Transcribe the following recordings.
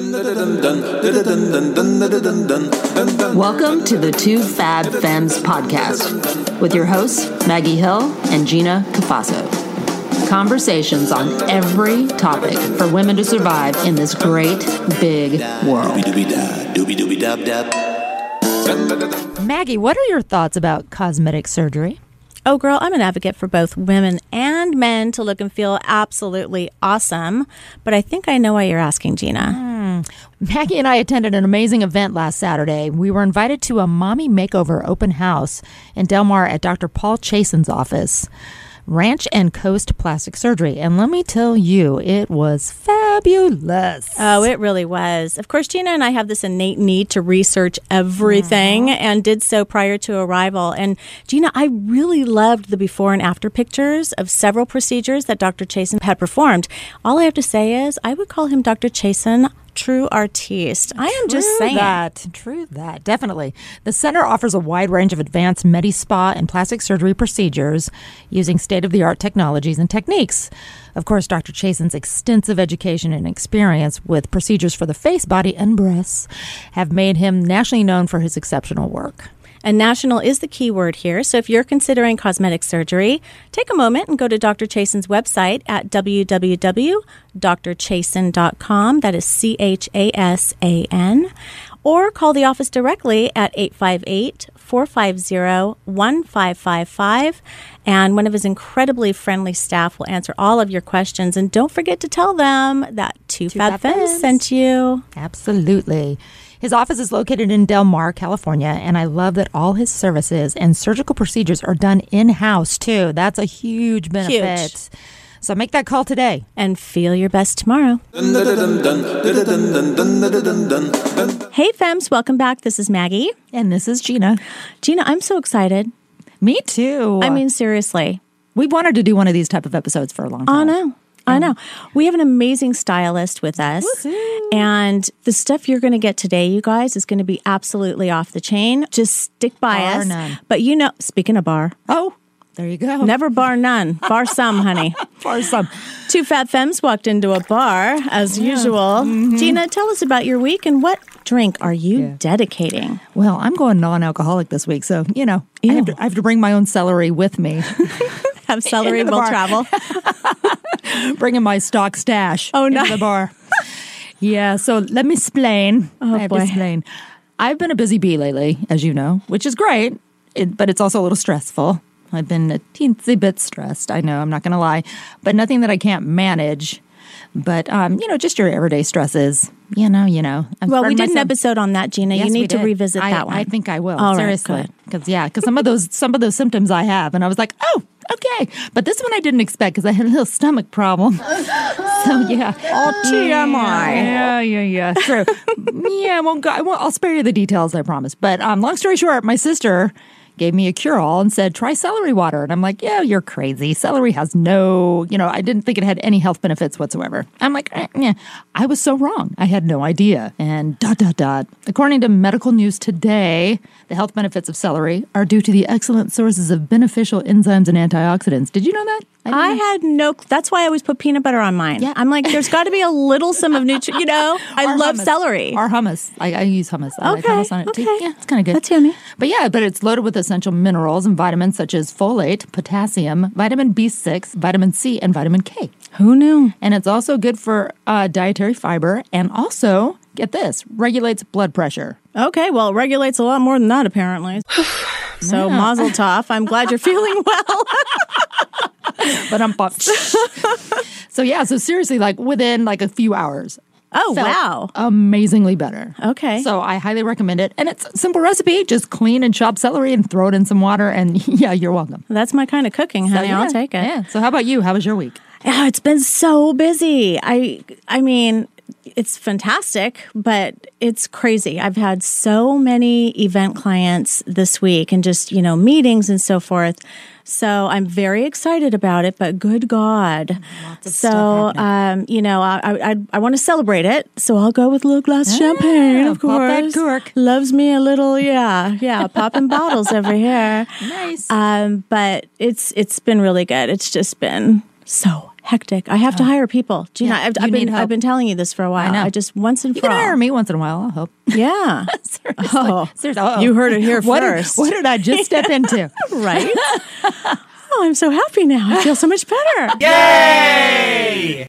Welcome to the Two Fab Femmes podcast with your hosts, Maggie Hill and Gina Cafaso. Conversations on every topic for women to survive in this great big world. Maggie, what are your thoughts about cosmetic surgery? Oh, girl, I'm an advocate for both women and men to look and feel absolutely awesome. But I think I know why you're asking, Gina. Maggie and I attended an amazing event last Saturday. We were invited to a mommy makeover open house in Del Mar at Dr. Paul Chasan's office. Ranch and Coast Plastic Surgery. And let me tell you, it was fabulous. Oh, it really was. Of course, Gina and I have this innate need to research everything mm-hmm. and did so prior to arrival. And Gina, I really loved the before and after pictures of several procedures that Dr. Chasan had performed. All I have to say is I would call him Dr. Chasan true artiste. I am just saying. that. True that. Definitely. The center offers a wide range of advanced medi spa and plastic surgery procedures using state of the art technologies and techniques. Of course, Dr. Chasan's extensive education and experience with procedures for the face, body, and breasts have made him nationally known for his exceptional work. And national is the key word here. So if you're considering cosmetic surgery, take a moment and go to Dr. Chasan's website at www.drchasan.com. That is C H A S A N. Or call the office directly at 858 450 1555. And one of his incredibly friendly staff will answer all of your questions. And don't forget to tell them that Two, Fab Fab Femmes. sent you. Absolutely. His office is located in Del Mar, California, and I love that all his services and surgical procedures are done in house, too. That's a huge benefit. So make that call today. And feel your best tomorrow. Hey, Femmes, welcome back. This is Maggie. And this is Gina. Gina, I'm so excited. Me too. I mean, seriously. we've wanted to do one of these type of episodes for a long time. I know. I mm. know. We have an amazing stylist with us. And the stuff you're going to get today, you guys, is going to be absolutely off the chain. Just stick by Bar us. none. But you know, speaking of bar, Oh, there you go. never bar none, bar some, honey. bar some. Two Fab Femmes walked into a bar as usual. Mm-hmm. Gina, tell us about your week and what drink are you dedicating? Well, I'm going non-alcoholic this week, so you know I have, to, I have to bring my own celery with me, Have celery will travel. bringing my stock stash. Oh, into the bar. yeah. So let me explain. Oh, I boy. explain. I've been a busy bee lately, as you know, which is great, it, but it's also a little stressful. I've been a teensy bit stressed. I know. I'm not going to lie, but nothing that I can't manage. But um, you know, just your everyday stresses. You know, you know. I'm Well, we did an episode on that, Gina. Yes, you need to revisit I, that one. I think I will. All right, seriously, because yeah, because some of those some of those symptoms I have, and I was like, oh, okay. But this one I didn't expect because I had a little stomach problem. so yeah. Oh, TMI. Yeah, yeah, yeah. True. yeah, I won't go. I won't, I'll spare you the details. I promise. But um, long story short, my sister gave me a cure all and said try celery water. And i'm like yeah you're crazy. Celery has no you know i didn't think it had any health benefits whatsoever. I'm like eh, yeah i was so wrong. I had no idea. And dot dot dot. According to medical news today the health benefits of celery are due to the excellent sources of beneficial enzymes and antioxidants. Did you know that didn't I had no. That's why I always put peanut butter on mine. Yeah. I'm like, there's got to be a little some of nutrient. You know, I Or love hummus. celery. Or hummus. I, I use hummus. I like Okay, hummus on it too. okay. Yeah, it's kind of good. That's yummy. But yeah, but it's loaded with essential minerals and vitamins such as folate, potassium, vitamin B6, vitamin C, and vitamin K. Who knew? And it's also good for uh, dietary fiber and also, get this, regulates blood pressure. Okay, well, it regulates a lot more than that, apparently. so, Mazel Tov. I'm glad you're feeling well. But I'm pumped. so yeah, so seriously, like within like a few hours. Oh, wow. Amazingly better. Okay. So I highly recommend it. And it's a simple recipe. Just clean and chop celery and throw it in some water. And yeah, you're welcome. That's my kind of cooking, honey. So, yeah, I'll take it. Yeah. So how about you? How was your week? Yeah, it's been so busy. I I mean, it's fantastic, but it's crazy. I've had so many event clients this week and just, you know, meetings and so forth. So I'm very excited about it, but good God. so, um, you know, I, I, I want to celebrate it. So I'll go with a little glass of champagne, of course. cork. Loves me a little, yeah, yeah, popping bottles over here. Nice. Um, but it's it's been really good. It's just been so hectic. I have to hire people. Gina, Yeah, I've, I've been help. I've been telling you this for a while. know. I just once and You for can all. hire me once in a while. I hope. Yeah. oh, Seriously. Uh-oh. you heard it here what first. Did, what did I just step into? right? oh, I'm so happy now. I feel so much better. Yay!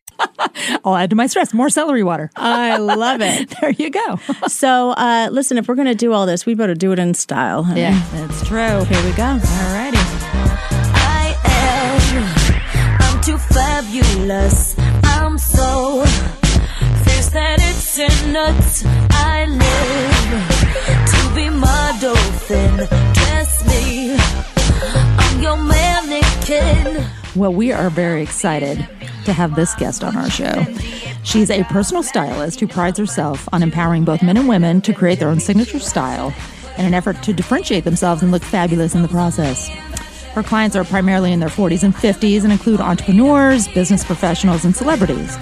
I'll add to my stress more celery water. I love it. There you go. So, uh, listen, if we're going to do all this, we better do it in style. honey. yeah, that's true. Here we go. All righty. Fabulous. I'm so that it's in nuts. I live to be my dolphin. Dress me. I'm your mannequin. Well, we are very excited to have this guest on our show. She's a personal stylist who prides herself on empowering both men and women to create their own signature style in an effort to differentiate themselves and look fabulous in the process. Her clients are primarily in their 40s and 50s and include entrepreneurs, business professionals, and celebrities.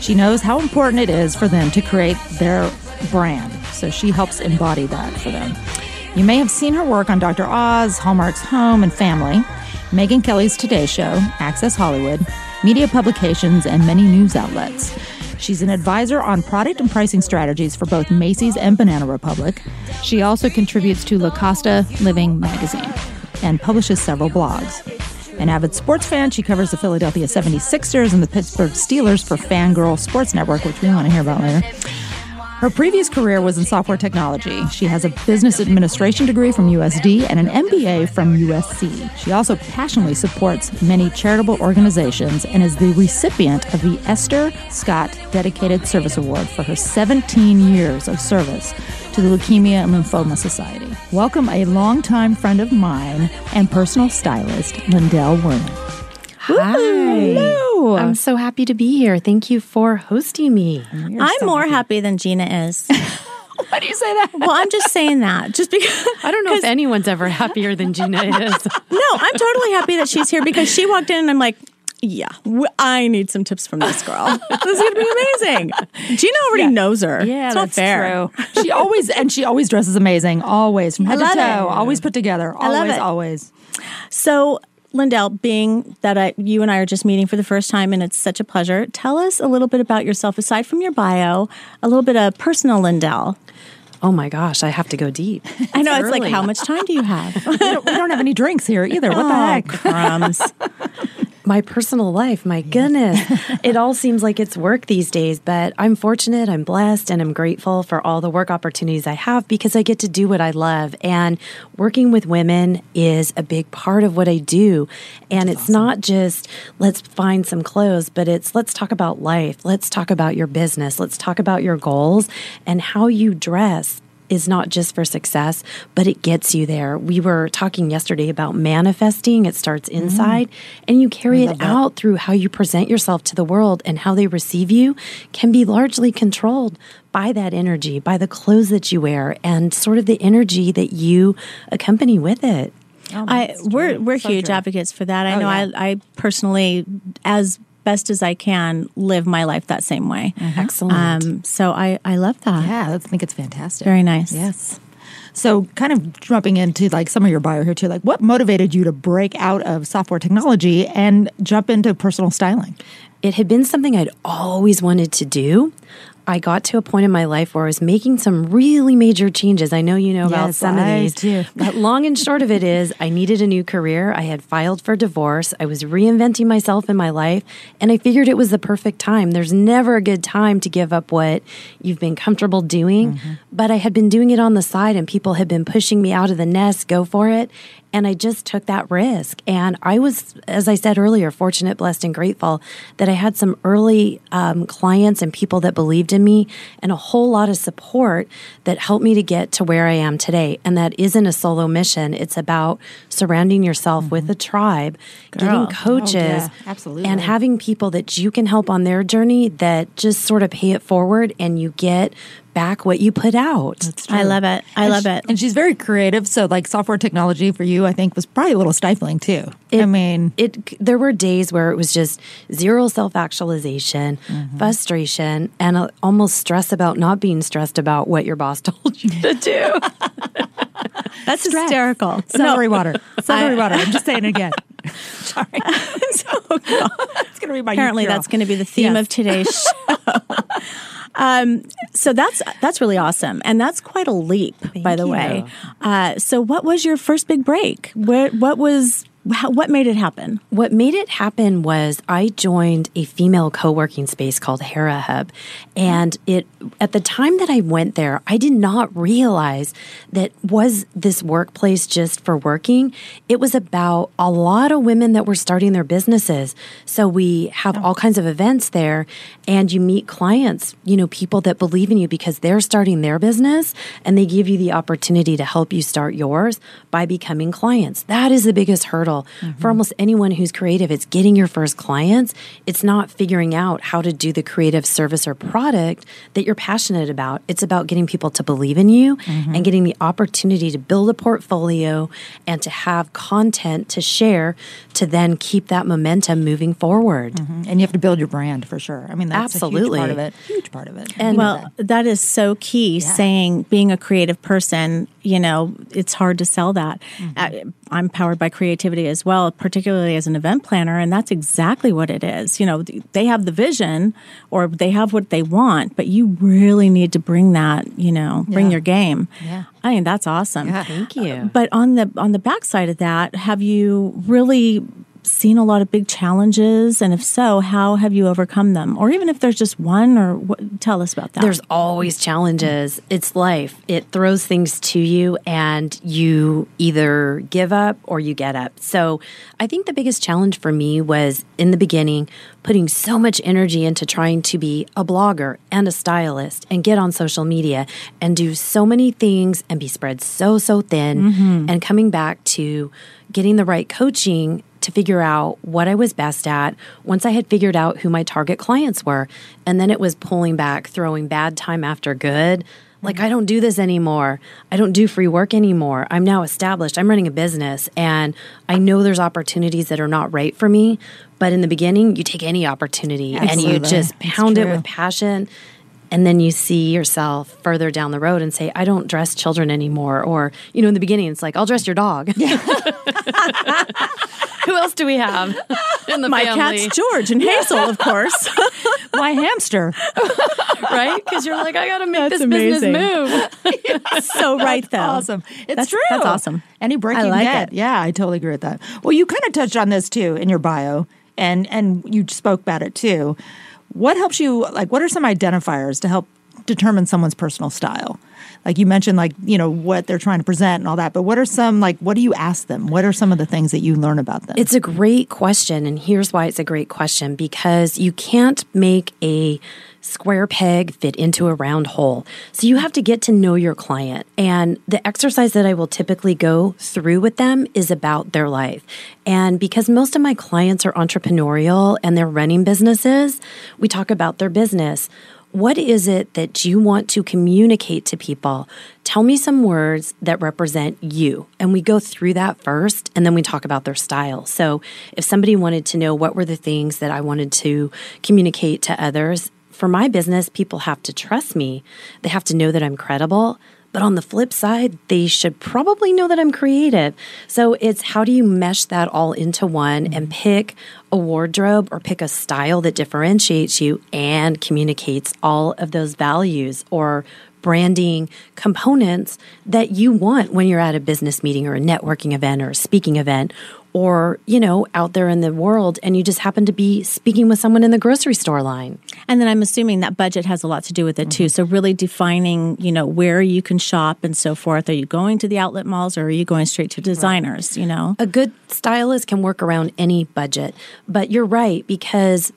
She knows how important it is for them to create their brand, so she helps embody that for them. You may have seen her work on Dr. Oz, Hallmark's Home and Family, Megyn Kelly's Today Show, Access Hollywood, media publications, and many news outlets. She's an advisor on product and pricing strategies for both Macy's and Banana Republic. She also contributes to La Costa Living magazine and publishes several blogs. An avid sports fan, she covers the Philadelphia 76ers and the Pittsburgh Steelers for Fangirl Sports Network, which we want to hear about later. Her previous career was in software technology. She has a business administration degree from USD and an MBA from USC. She also passionately supports many charitable organizations and is the recipient of the Esther Scott Dedicated Service Award for her 17 years of service to the Leukemia and Lymphoma Society. Welcome a longtime friend of mine and personal stylist, Lyndell Werling. Hi. Hello. I'm so happy to be here. Thank you for hosting me. I'm more happy than Gina is. Why do you say that? well, I'm just saying that. Just because. I don't know if anyone's ever happier than Gina is. No, I'm totally happy that she's here because she walked in and I'm like, yeah, I need some tips from this girl. this is going to be amazing. Gina already knows her. Yeah, it's not that's fair. true. She always and she always dresses amazing, always from head to toe, it. always put together, love always, it. always. So, Lyndell, being that I, you and I are just meeting for the first time and it's such a pleasure, tell us a little bit about yourself aside from your bio, a little bit of personal Lyndell. Oh my gosh, I have to go deep. I know it's like, how much time do you have? We don't, we don't have any drinks here either. What the Oh, heck? crumbs. My personal life, my goodness. it all seems like it's work these days, but I'm fortunate, I'm blessed, and I'm grateful for all the work opportunities I have because I get to do what I love. And working with women is a big part of what I do. And it's not just let's find some clothes, but it's let's talk about life. Let's talk about your business. Let's talk about your goals and how you dress is not just for success, but it gets you there. We were talking yesterday about manifesting. It starts inside and you carry it out through how you present yourself to the world and how they receive you can be largely controlled by that energy, by the clothes that you wear and sort of the energy that you accompany with it. I we're we're huge advocates for that. I Oh, know yeah. I I personally as best as I can live my life that same way. Excellent. Um so I I love that. Yeah, I think it's fantastic. Very nice. Yes. So, kind of jumping into like some of your bio here too, like what motivated you to break out of software technology and jump into personal styling? it had been something I'd always wanted to do. I got to a point in my life where I was making some really major changes. I know you know about Yes, some I of these. do. But long and short of it is, I needed a new career. I had filed for divorce. I was reinventing myself in my life, and I figured it was the perfect time. There's never a good time to give up what you've been comfortable doing. Mm-hmm. But I had been doing it on the side, and people had been pushing me out of the nest, go for it. And I just took that risk. And I was, as I said earlier, fortunate, blessed, and grateful that I had some early um, clients and people that believed in me and a whole lot of support that helped me to get to where I am today. And that isn't a solo mission, it's about surrounding yourself with a tribe, Girl. getting Oh, coaches, yeah, absolutely. and having people that you can help on their journey that just sort of pay it forward and you get back what you put out. I love it. I love it. And she's very creative. So, like software technology for you, I think was probably a little stifling too. I mean, it there were days where it was just zero self-actualization Mm-hmm. frustration and uh almost stress about not being stressed about what your boss told you to do That's hysterical. celery water, celery water. I'm just saying it again. Sorry. It's going to be my Apparently, that's going to be the theme Yes. of today's show. Um, so that's that's really awesome, and that's quite a leap, by the you. way. Uh, so, what was your first big break? What what was what made it happen? What made it happen was I joined a female co-working space called Hera Hub. And it at the time that I went there, I did not realize that was this workplace just for working. It was about a lot of women that were starting their businesses. So we have all kinds of events there and you meet clients, you know, people that believe in you because they're starting their business and they give you the opportunity to help you start yours by becoming clients. That is the biggest hurdle Mm-hmm. for almost anyone who's creative. It's getting your first clients. It's not figuring out how to do the creative service or product that you're passionate about. It's about getting people to believe in you and mm-hmm. getting the opportunity to build a portfolio and to have content to share to then keep that momentum moving forward. Mm-hmm. and you have to build your brand for sure. I mean, that's Absolutely. a huge part of it. Huge part of it. And- Well, that is so key. Saying being a creative person, you know, it's hard to sell that. Uh, I'm powered by creativity as well, particularly as an event planner, and that's exactly what it is. You know, they have the vision or they have what they want, but you really need to bring that, you know, bring Yeah. your game. Yeah. I mean, that's awesome. Yeah, Thank you. But on the on the backside of that, have you really seen a lot of big challenges? And if so, how have you overcome them? Or even if there's just one, or what, tell us about that. There's always challenges. It's life. It throws things to you, and you either give up or you get up. So, I think the biggest challenge for me was in the beginning putting so much energy into trying to be a blogger and a stylist and get on social media and do so many things and be spread so, so thin, mm-hmm. and coming back to getting the right coaching to figure out what I was best at once I had figured out who my target clients were. And then it was pulling back, throwing bad time after good. Like, I don't do this anymore. I don't do free work anymore. I'm now established. I'm running a business and I know there's opportunities that are not right for me. But in the beginning, you take any opportunity and you just pound it with passion. And then you see yourself further down the road and say, I don't dress children anymore. Or, you know, in the beginning, it's like, I'll dress your dog. Who else do we have in the my family? cat's George and Hazel, of course. My hamster. right? Because you're like, I got to make That's this business move. so right though. awesome. It's That's- true. that's awesome. Any break I you like get. it. Yeah, I totally agree with that. Well, you kind of touched on this too in your bio, and and you spoke about it too. What helps you? Like, what are some identifiers to help determine someone's personal style? Like you mentioned, like you know what they're trying to present and all that. But what are some like? What do you ask them? What are some of the things that you learn about them? It's a great question. And here's why it's a great question because you can't make a square peg fit into a round hole. So you have to get to know your client. And the exercise that I will typically go through with them is about their life. And because most of my clients are entrepreneurial and they're running businesses, we talk about their business. What is it that you want to communicate to people? Tell me some words that represent you. And we go through that first, and then we talk about their style. So, if somebody wanted to know what were the things that I wanted to communicate to others, for my business, people have to trust me. They have to know that I'm credible. But on the flip side, they should probably know that I'm creative. So it's how do you mesh that all into one and mm-hmm. pick a wardrobe or pick a style that differentiates you and communicates all of those values or branding components that you want when you're at a business meeting or a networking event or a speaking event or, you know, out there in the world and you just happen to be speaking with someone in the grocery store line. And then I'm assuming that budget has a lot to do with it too. So really defining, you know, where you can shop and so forth. Are you going to the outlet malls or are you going straight to designers, you know? a good stylist can work around any budget. But you're right because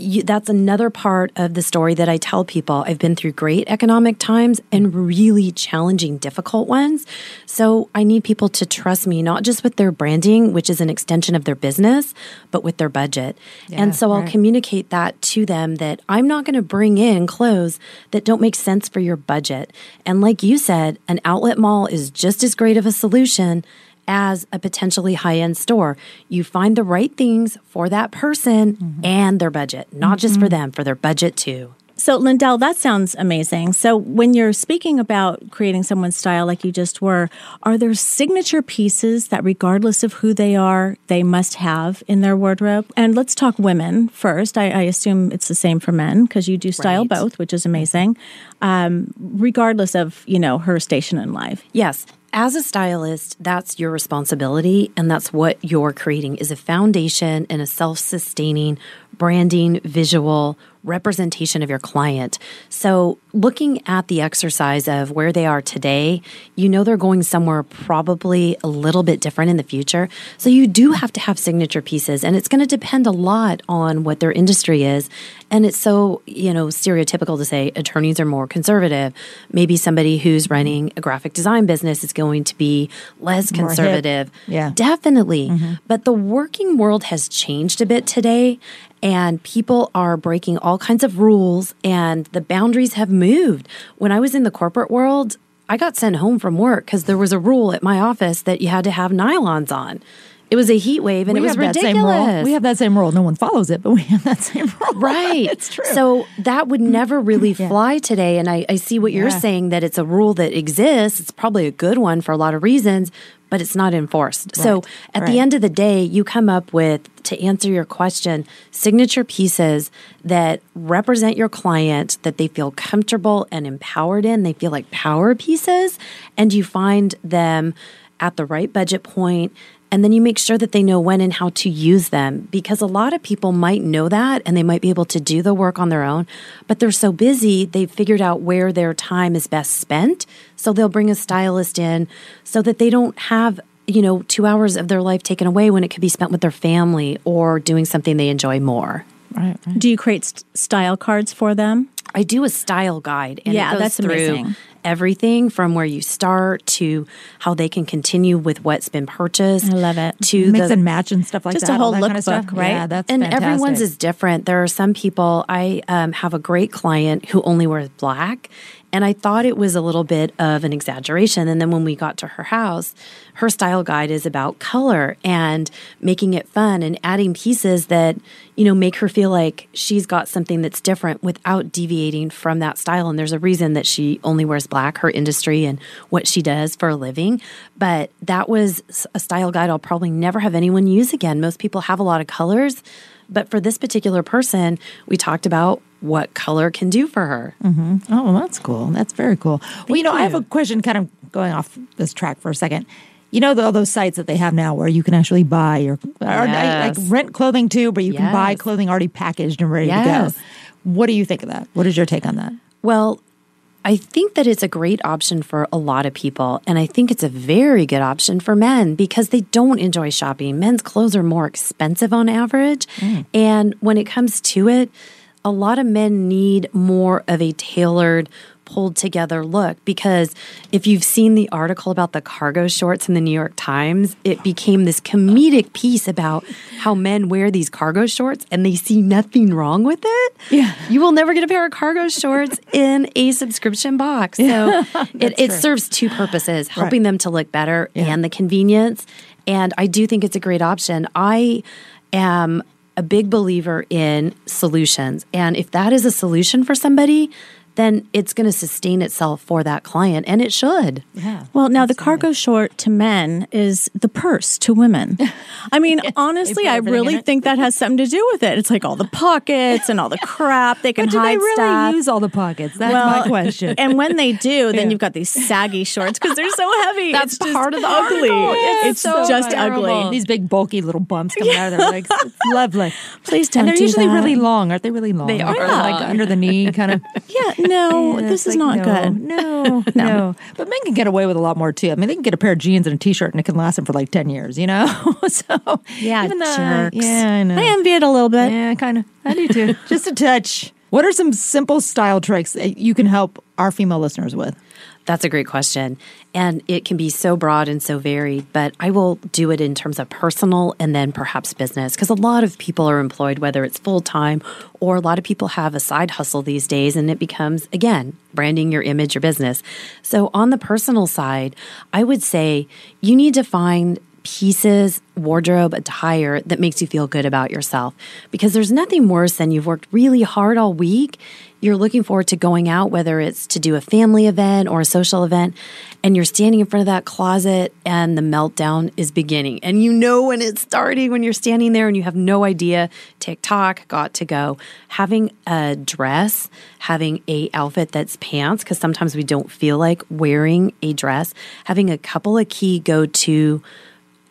you, that's another part of the story that I tell people. I've been through great economic times and really challenging, difficult ones. So I need people to trust me, not just with their branding, which is an extension of their business, but with their budget. and so I'll right. communicate that to them that I'm not going to bring in clothes that don't make sense for your budget. And like you said, an outlet mall is just as great of a solution as a potentially high end store. You find the right things for that person and their budget, not just for them, for their budget too. So, Lyndell, that sounds amazing. So, when you're speaking about creating someone's style like you just were, are there signature pieces that, regardless of who they are, they must have in their wardrobe? And let's talk women first. I, I assume it's the same for men because you do style Right. both, which is amazing, um, regardless of you know her station in life. Yes. As a stylist, that's your responsibility and that's what you're creating is a foundation and a self-sustaining branding visual representation of your client. So, looking at the exercise of where they are today, you know they're going somewhere probably a little bit different in the future. So, you do have to have signature pieces and it's going to depend a lot on what their industry is. And it's so, you know, stereotypical to say attorneys are more conservative. Maybe somebody who's running a graphic design business is going to be less More hip. conservative. Yeah. Definitely. Mm-hmm. But the working world has changed a bit today, and people are breaking all kinds of rules, and the boundaries have moved. When I was in the corporate world, I got sent home from work because there was a rule at my office that you had to have nylons on. It was a heat wave, and we it was ridiculous. We have that same rule. No one follows it, but we have that same rule. Right. it's true. So that would never really fly today. And I, I see what you're Yeah. saying that it's a rule that exists. It's probably a good one for a lot of reasons, but it's not enforced. So at Right. the end of the day, you come up with, to answer your question, signature pieces that represent your client, that they feel comfortable and empowered in. They feel like power pieces, and you find them at the right budget point and then you make sure that they know when and how to use them because a lot of people might know that and they might be able to do the work on their own, but they're so busy, they've figured out where their time is best spent. So they'll bring a stylist in so that they don't have, you know, two hours of their life taken away when it could be spent with their family or doing something they enjoy more. right, right. Do you create st- style cards for them? I do a style guide, and Yeah, it goes that's through amazing. everything from where you start to how they can continue with what's been purchased. I love it. To Mix the, and match and stuff like Just that. a whole all that kind of lookbook, stuff. right? Yeah, that's and fantastic. everyone's is different. There are some people. I um, have a great client who only wears black, and I thought it was a little bit of an exaggeration. And then when we got to her house, her style guide is about color and making it fun and adding pieces that you know make her feel like she's got something that's different without deviating from that style. And there's a reason that she only wears black. Her industry and what she does for a living. But that was a style guide I'll probably never have anyone use again. Most people have a lot of colors. But for this particular person, we talked about what color can do for her. Mm-hmm. Oh, well, that's cool. That's very cool. well, you know, I have a question kind of going off this track for a second. You know, the, all those sites that they have now where you can actually buy your, or, like Yes. rent clothing too, but you can buy clothing already packaged and ready Yes. to go. What do you think of that? What is your take on that? Well, I think that it's a great option for a lot of people. And I think it's a very good option for men because they don't enjoy shopping. Men's clothes are more expensive on average. Mm. And when it comes to it, a lot of men need more of a tailored, pulled together look because if you've seen the article about the cargo shorts in the New York Times, it became this comedic piece about how men wear these cargo shorts and they see nothing wrong with it. Yeah. You will never get a pair of cargo shorts in a subscription box. So it, it serves two purposes helping them to look better and the convenience. And I do think it's a great option. I am a big believer in solutions. And if that is a solution for somebody, then it's going to sustain itself for that client, and it should. Yeah. Well, now the cargo short to men is the purse to women. I mean, honestly, I really think that has something to do with it. It's like all the pockets and all the crap they can But do hide they really stuff. use all the pockets? That's my question. And when they do, then you've got these saggy shorts because they're so heavy. That's it's part of the ugly. It's, it's so just terrible. ugly. These big bulky little bumps coming out of their legs. It's lovely. Please don't And they're do usually that. really long, aren't they? Really long. They are like under the knee, kind of. Yeah, no, this is like, not no, good. No, no, But men can get away with a lot more too. I mean, they can get a pair of jeans and a t-shirt, and it can last them for like ten years. You know. so Yeah, even though- jerks. Yeah, I know. I envy it a little bit. Yeah, kind of. I do too. Just a touch. What are some simple style tricks that you can help our female listeners with? That's a great question. And it can be so broad and so varied, but I will do it in terms of personal and then perhaps business because a lot of people are employed, whether it's full time or a lot of people have a side hustle these days, and it becomes, again, branding your image, your business. So, on the personal side, I would say you need to find pieces, wardrobe, attire that makes you feel good about yourself. Because there's nothing worse than you've worked really hard all week. You're looking forward to going out, whether it's to do a family event or a social event, and you're standing in front of that closet and the meltdown is beginning. And you know when it's starting when you're standing there and you have no idea. TikTok, got to go. Having a dress, having a outfit that's pants, because sometimes we don't feel like wearing a dress, having a couple of key go to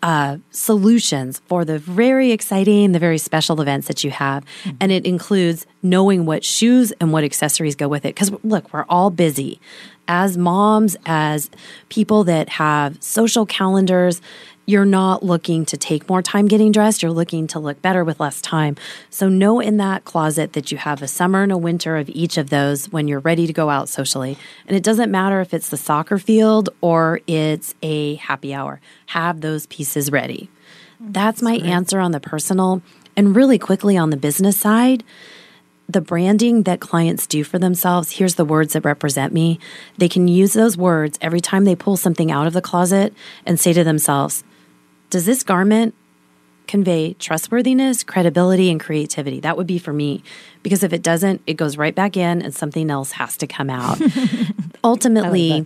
uh, solutions for the very exciting, the very special events that you have. Mm-hmm. And it includes knowing what shoes and what accessories go with it. Because look, we're all busy. As moms, as people that have social calendars, you're not looking to take more time getting dressed. You're looking to look better with less time. So, know in that closet that you have a summer and a winter of each of those when you're ready to go out socially. And it doesn't matter if it's the soccer field or it's a happy hour, have those pieces ready. That's my answer on the personal. And really quickly on the business side, the branding that clients do for themselves, here's the words that represent me. They can use those words every time they pull something out of the closet and say to themselves, does this garment convey trustworthiness, credibility, and creativity? That would be for me. Because if it doesn't, it goes right back in and something else has to come out. Ultimately,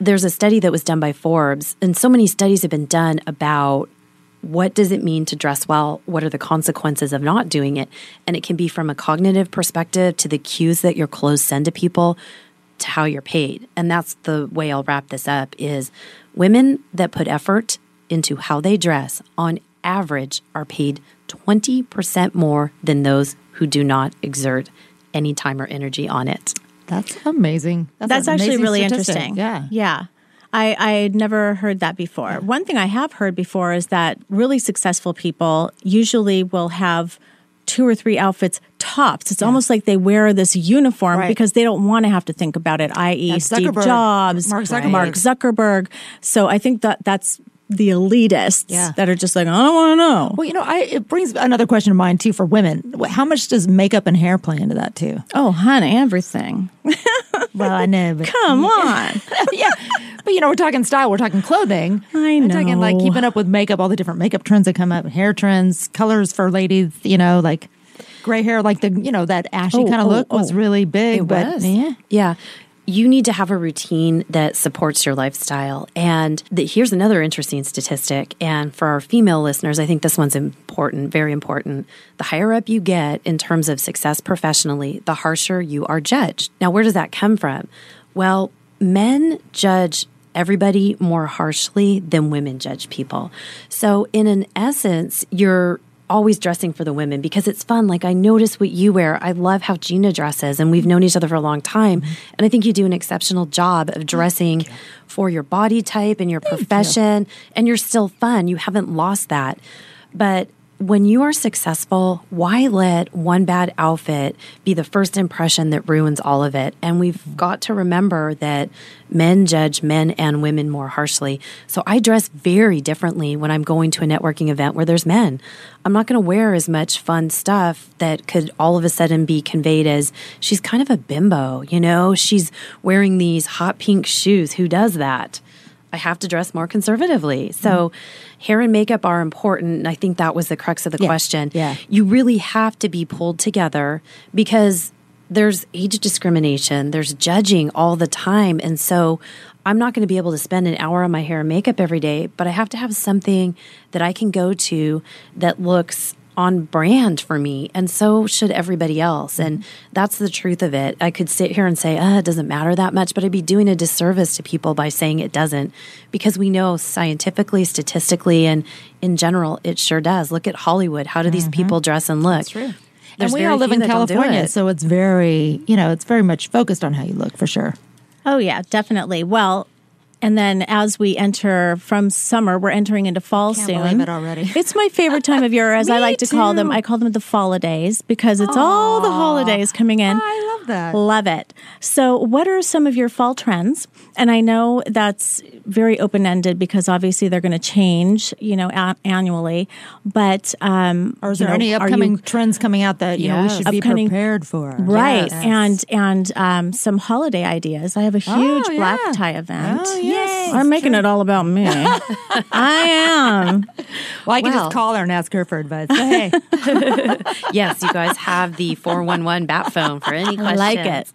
there's a study that was done by Forbes, and so many studies have been done about what does it mean to dress well? What are the consequences of not doing it? And it can be from a cognitive perspective to the cues that your clothes send to people to how you're paid. And that's the way I'll wrap this up is women that put effort into how they dress, on average, are paid 20% more than those who do not exert any time or energy on it. That's amazing. That's, That's actually really statistic. interesting. Yeah. Yeah. I, I had never heard that before. One thing I have heard before is that really successful people usually will have two or three outfits tops. It's yeah. almost like they wear this uniform right. because they don't want to have to think about it, i.e., Steve Jobs, Mark Zuckerberg. Mark Zuckerberg. So I think that that's the elitists yeah. that are just like, I don't want to know. Well, you know, I it brings another question to mind too for women. How much does makeup and hair play into that too? Oh, honey, everything. well, I know, but come on, yeah. But you know, we're talking style, we're talking clothing. I know. We're talking like keeping up with makeup, all the different makeup trends that come up, hair trends, colors for ladies. You know, like gray hair, like the you know that ashy oh, kind of oh, look oh. was really big. It but, was. Yeah, yeah you need to have a routine that supports your lifestyle. And the, here's another interesting statistic. And for our female listeners, I think this one's important, very important. The higher up you get in terms of success professionally, the harsher you are judged. Now, where does that come from? Well, men judge everybody more harshly than women judge people. So, in an essence, you're always dressing for the women because it's fun. Like I notice what you wear. I love how Gina dresses, and we've known each other for a long time. Mm-hmm. And I think you do an exceptional job of dressing you. for your body type and your Thank profession. You. And you're still fun. You haven't lost that. But when you are successful, why let one bad outfit be the first impression that ruins all of it? And we've got to remember that men judge men and women more harshly. So I dress very differently when I'm going to a networking event where there's men. I'm not going to wear as much fun stuff that could all of a sudden be conveyed as she's kind of a bimbo, you know? She's wearing these hot pink shoes. Who does that? I have to dress more conservatively. So, mm-hmm. hair and makeup are important. And I think that was the crux of the yeah. question. Yeah. You really have to be pulled together because there's age discrimination, there's judging all the time. And so, I'm not going to be able to spend an hour on my hair and makeup every day, but I have to have something that I can go to that looks on brand for me and so should everybody else. And that's the truth of it. I could sit here and say uh, it doesn't matter that much but i'd be doing a disservice to people by saying it doesn't because we know scientifically statistically and in general it sure does. Look at hollywood. How do these mm-hmm. people dress and look? That's true. There's and we all live in California, so it's very, you know, it's very much focused on how you look for sure. Oh, yeah, definitely. Well, and then as we enter from summer, we're entering into fall Can't soon. Believe it already. It's my favorite time of year, as I like to too. call them. I call them the holidays because it's Aww. all the holidays coming in. I love love that. Love it. So, what are some of your fall trends? And I know that's very open ended because obviously they're going to change, you know, a- annually. But um, Or is you there know, any upcoming you- trends coming out that you know we Yes. should be prepared for? Right, Yes. and and um, some holiday ideas. I have a huge Oh, black yeah. tie event. Oh, yes. I'm making it all about me. I am. well, I can Well- just call her and ask her for advice. Hey, yes, you guys have the 411 bat phone for any questions. I like it.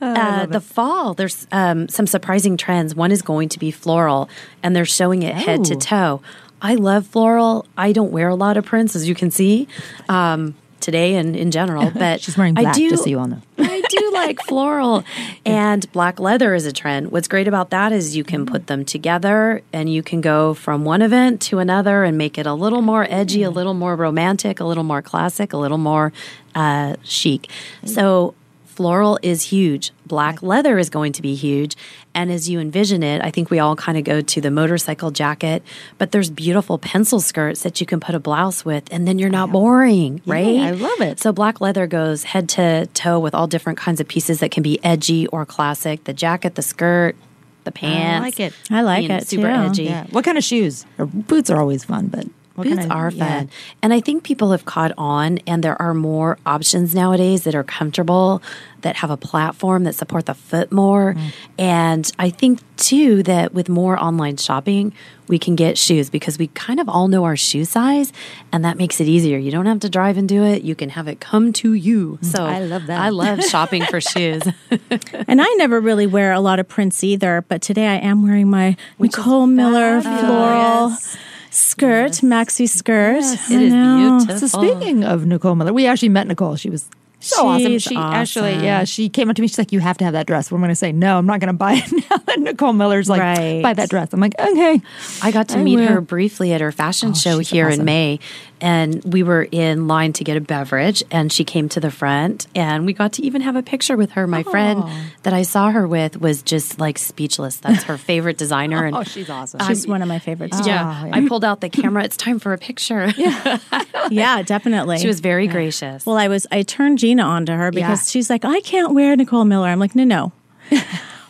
Uh, the fall, there's um, some surprising trends. One is going to be floral, and they're showing it head to Oh. toe. I love floral. I don't wear a lot of prints, as you can see um, today and in general. But she's wearing I black, do, just so you all know. I do like floral, and black leather is a trend. What's great about that is you can put them together, and you can go from one event to another and make it a little more edgy, a little more romantic, a little more classic, a little more uh, chic. So floral is huge. Black leather is going to be huge. And as you envision it, I think we all kind of go to the motorcycle jacket, but there's beautiful pencil skirts that you can put a blouse with, and then you're not boring, right? I love it. So black leather goes head to toe with all different kinds of pieces that can be edgy or classic. The jacket, the skirt, the pants. I like it. I like being it, Super too. edgy. Yeah. What kind of shoes? Or boots are always fun, but what Boots are yeah. fun. And I think people have caught on, and there are more options nowadays that are comfortable, that have a platform that support the foot more. Mm. And I think, too, that with more online shopping, we can get shoes because we kind of all know our shoe size, and that makes it easier. You don't have to drive and do it, you can have it come to you. So Mm. I love that. I love shopping for shoes. And I never really wear a lot of prints either, but today I am wearing my Nicole Miller floral skirt, maxi skirt. It I is know. beautiful. So speaking of Nicole Miller, we actually met Nicole. She was so awesome. She awesome. actually, yeah, she came up to me. She's like, "You have to have that dress." Well, I'm going to say, "No, I'm not going to buy it now." That Nicole Miller's like, Right. "Buy that dress." I'm like, "Okay." I got to I meet will. her briefly at her fashion oh, show here awesome. in May. And we were in line to get a beverage, and she came to the front, and we got to even have a picture with her. My friend that I saw her with was just like speechless. That's her favorite designer. And Oh, she's awesome. She's one of my favorites. too. yeah, Oh, yeah. I pulled out the camera. It's time for a picture. Yeah. yeah, definitely. she was very gracious. Well, I was I turned Gina onto her because Yeah. she's like, I can't wear Nicole Miller. I'm like, no, no.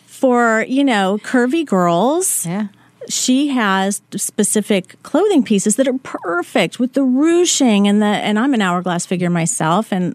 For, you know, curvy girls, yeah. She has specific clothing pieces that are perfect with the ruching and the and I'm an hourglass figure myself and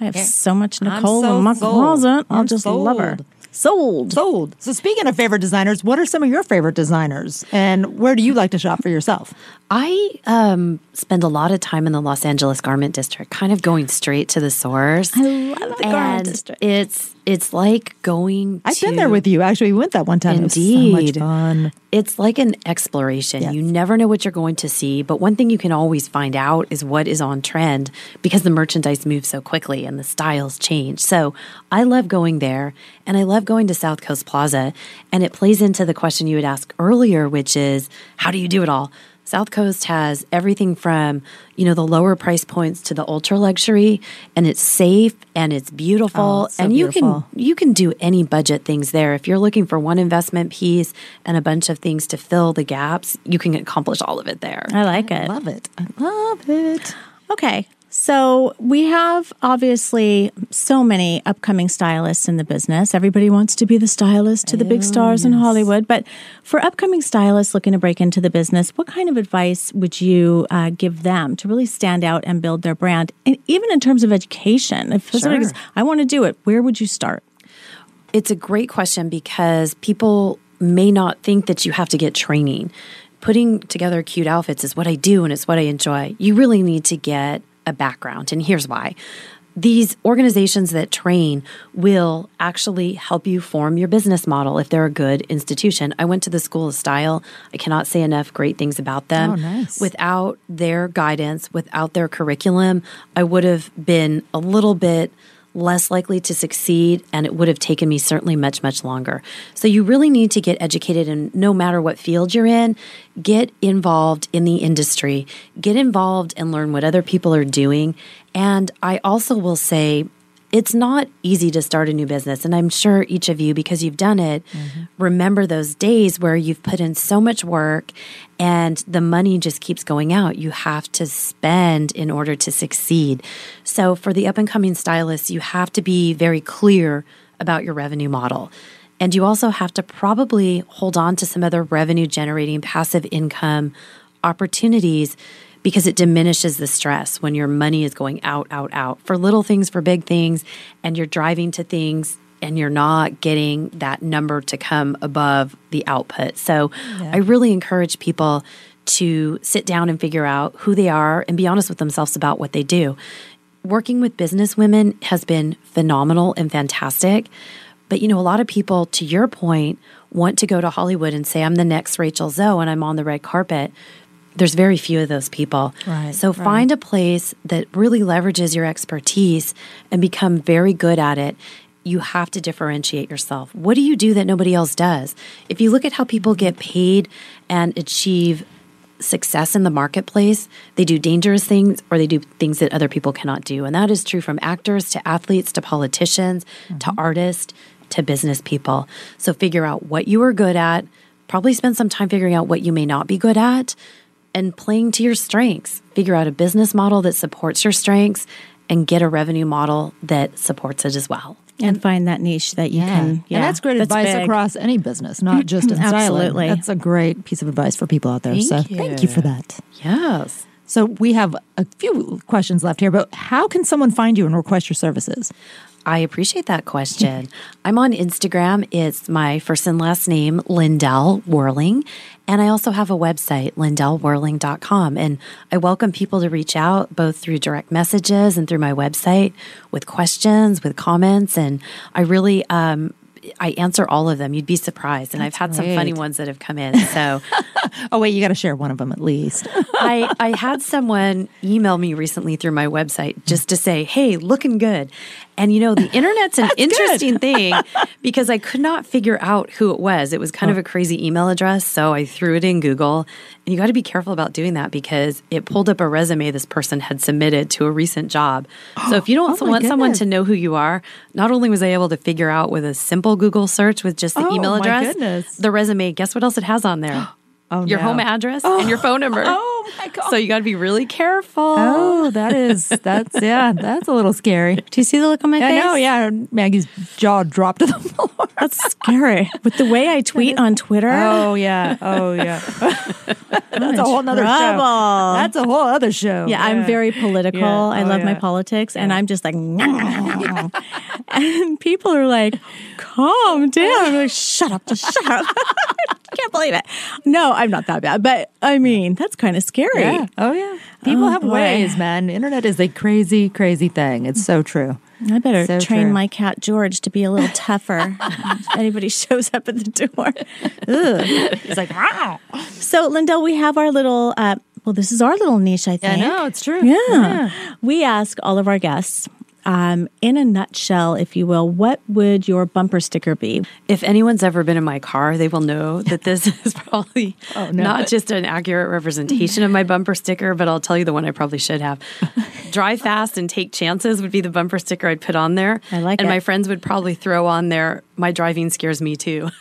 I have so much Nicole so in my sold. closet. I'll I'm just love her. Sold. Sold. So speaking of favorite designers, what are some of your favorite designers, and where do you like to shop for yourself? I um, spend a lot of time in the Los Angeles Garment District, kind of going straight to the source. I love the garment and district. It's it's like going. I've to, been there with you. Actually, we went that one time. It was so much Indeed. fun. It's like an exploration. Yes. You never know what you're going to see, but one thing you can always find out is what is on trend because the merchandise moves so quickly and the styles change. So I love going there and I love going to South Coast Plaza. And it plays into the question you had asked earlier, which is how do you do it all? South Coast has everything from, you know, the lower price points to the ultra luxury and it's safe and it's beautiful Oh, it's so and you beautiful. can you can do any budget things there. If you're looking for one investment piece and a bunch of things to fill the gaps, you can accomplish all of it there. I like it. I love it. I love it. Okay. So we have obviously so many upcoming stylists in the business. Everybody wants to be the stylist to the big stars in Hollywood. But for upcoming stylists looking to break into the business, what kind of advice would you uh, give them to really stand out and build their brand? And even in terms of education, if somebody goes, I want to do it, where would you start? It's a great question because people may not think that you have to get training. Putting together cute outfits is what I do and it's what I enjoy. You really need to get a background, and here's why. These organizations that train will actually help you form your business model if they're a good institution. I went to the School of Style. I cannot say enough great things about them. Oh, nice. Without their guidance, without their curriculum, I would have been a little bit less likely to succeed and it would have taken me certainly much much longer. So you really need to get educated and no matter what field you're in get involved in the industry. Get involved and learn what other people are doing. And i also will say it's not easy to start a new business and i'm sure each of you because you've done it mm-hmm. remember those days where you've put in so much work and the money just keeps going out. You have to spend in order to succeed. So, for the up and coming stylists, you have to be very clear about your revenue model. And you also have to probably hold on to some other revenue generating passive income opportunities because it diminishes the stress when your money is going out, out, out for little things, for big things, and you're driving to things and you're not getting that number to come above the output. So yeah. I really encourage people to sit down and figure out who they are and be honest with themselves about what they do. Working with business women has been phenomenal and fantastic. But you know, a lot of people, to your point, want to go to Hollywood and say, I'm the next Rachel Zoe and I'm on the red carpet there's very few of those people. Right, so right. find a place that really leverages your expertise and become very good at it. You have to differentiate yourself. What do you do that nobody else does? If you look at how people get paid and achieve success in the marketplace, they do dangerous things or they do things that other people cannot do. And that is true from actors to athletes to politicians mm-hmm. to artists to business people. So figure out what you are good at, probably spend some time figuring out what you may not be good at and playing to your strengths. Figure out a business model that supports your strengths and get a revenue model that supports it as well. And find that niche that you yeah. can. Yeah, and that's great that's advice big. across any business, not just in styling. Absolutely. That's a great piece of advice for people out there. Thank so you. thank you for that. Yes. So we have a few questions left here, but how can someone find you and request your services? I appreciate that question. I'm on Instagram. It's my first and last name, Lyndell Werling. And I also have a website, lyndellwerling.com. And I welcome people to reach out both through direct messages and through my website with questions, with comments. And I really, um, I answer all of them. You'd be surprised. And That's I've had great. some funny ones that have come in. So oh, wait, you got to share one of them at least. I, I had someone email me recently through my website just to say, hey, looking good. And you know, the internet's an interesting thing because I could not figure out who it was. It was kind of oh. a crazy email address. So I threw it in Google. And you got to be careful about doing that because it pulled up a resume this person had submitted to a recent job. So if you don't Oh want someone to know who you are, not only was I able to figure out with a simple Google search with just the Oh, email my address, goodness. the resume, guess what else it has on there? Oh, your no. home address oh. and your phone number. Oh, my God. So you got to be really careful. Oh, that is, that's, yeah, that's a little scary. Do you see the look on my I face? know, yeah. Maggie's jaw dropped to the floor. That's scary. With the way I tweet on Twitter. Oh, yeah. Oh, yeah. that's a whole nother show. That's a whole other show. Yeah, I'm very political. Yeah. I Oh, love my yeah. politics, and I'm just like, and people are like, "Calm down." I'm like, "Shut up, just shut up." Can't believe it. No, I'm not that bad, but I mean, that's kind of scary. Yeah. Oh, yeah. People Oh, have boy. ways, man. Internet is a crazy, crazy thing. It's so true. I better So train true. my cat George to be a little tougher. if anybody shows up at the door. Ugh. It's like, wow. So, Lyndell, we have our little. Uh, well, this is our little niche. I think. I know, it's true. Yeah. We ask all of our guests, um, in a nutshell, if you will, what would your bumper sticker be? If anyone's ever been in my car, they will know that this is probably no. not just an accurate representation of my bumper sticker, but I'll tell you the one I probably should have. Drive fast and take chances would be the bumper sticker I'd put on there. I like and it. my friends would probably throw on there, my driving scares me too.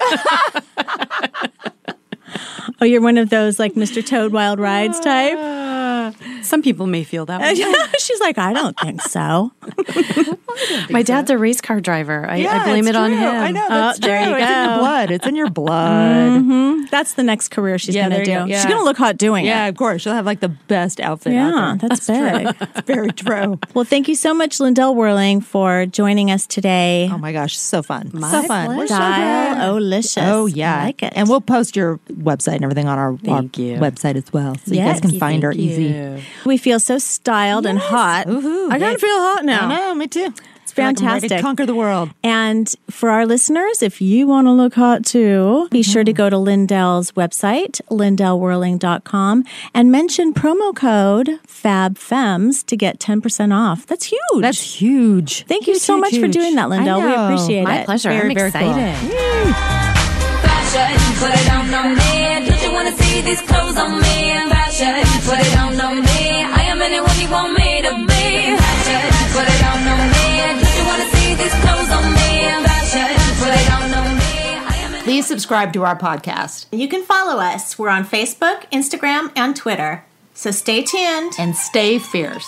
Oh, you're one of those like Mr. Toad Wild Rides type? Ah. Some people may feel that way. She's like, I don't think so. My dad's a race car driver. I, I blame it's it on true. him. I know. Oh, that's Oh, there true. you It's in your blood. It's in your blood. Mm-hmm. That's the next career she's Yeah, going to do. go. She's Yeah. going to look hot doing Yeah, it. Yeah, of course. She'll have like the best outfit. Yeah, out there. that's true. big. It's very true. Well, thank you so much, Lyndell Werling, for joining us today. Oh my gosh, so fun. My so fun. We're so Style glad. Oh, oh yeah, I like it. And we'll post your website and everything on our, our website as well, so you guys can Thank find you, her easy. you. we feel so styled and hot. Woohoo. I kind of feel hot now. I know, me too. It's fantastic. conquer the world. And for our listeners, if you want to look hot too, be sure to mm-hmm. go to Lyndell's website, lyndellwerling.com, and mention promo code FABFEMS to get 10% off. That's huge. That's huge. Thank you so huge, much for doing that, Lyndell. We know. appreciate My it. pleasure. Very, I'm very excited. Fashion, put these clothes on me and me. I am anyone you want me to be. Please subscribe to our podcast. You can follow us. We're on Facebook, Instagram, and Twitter. So stay tuned and stay fierce.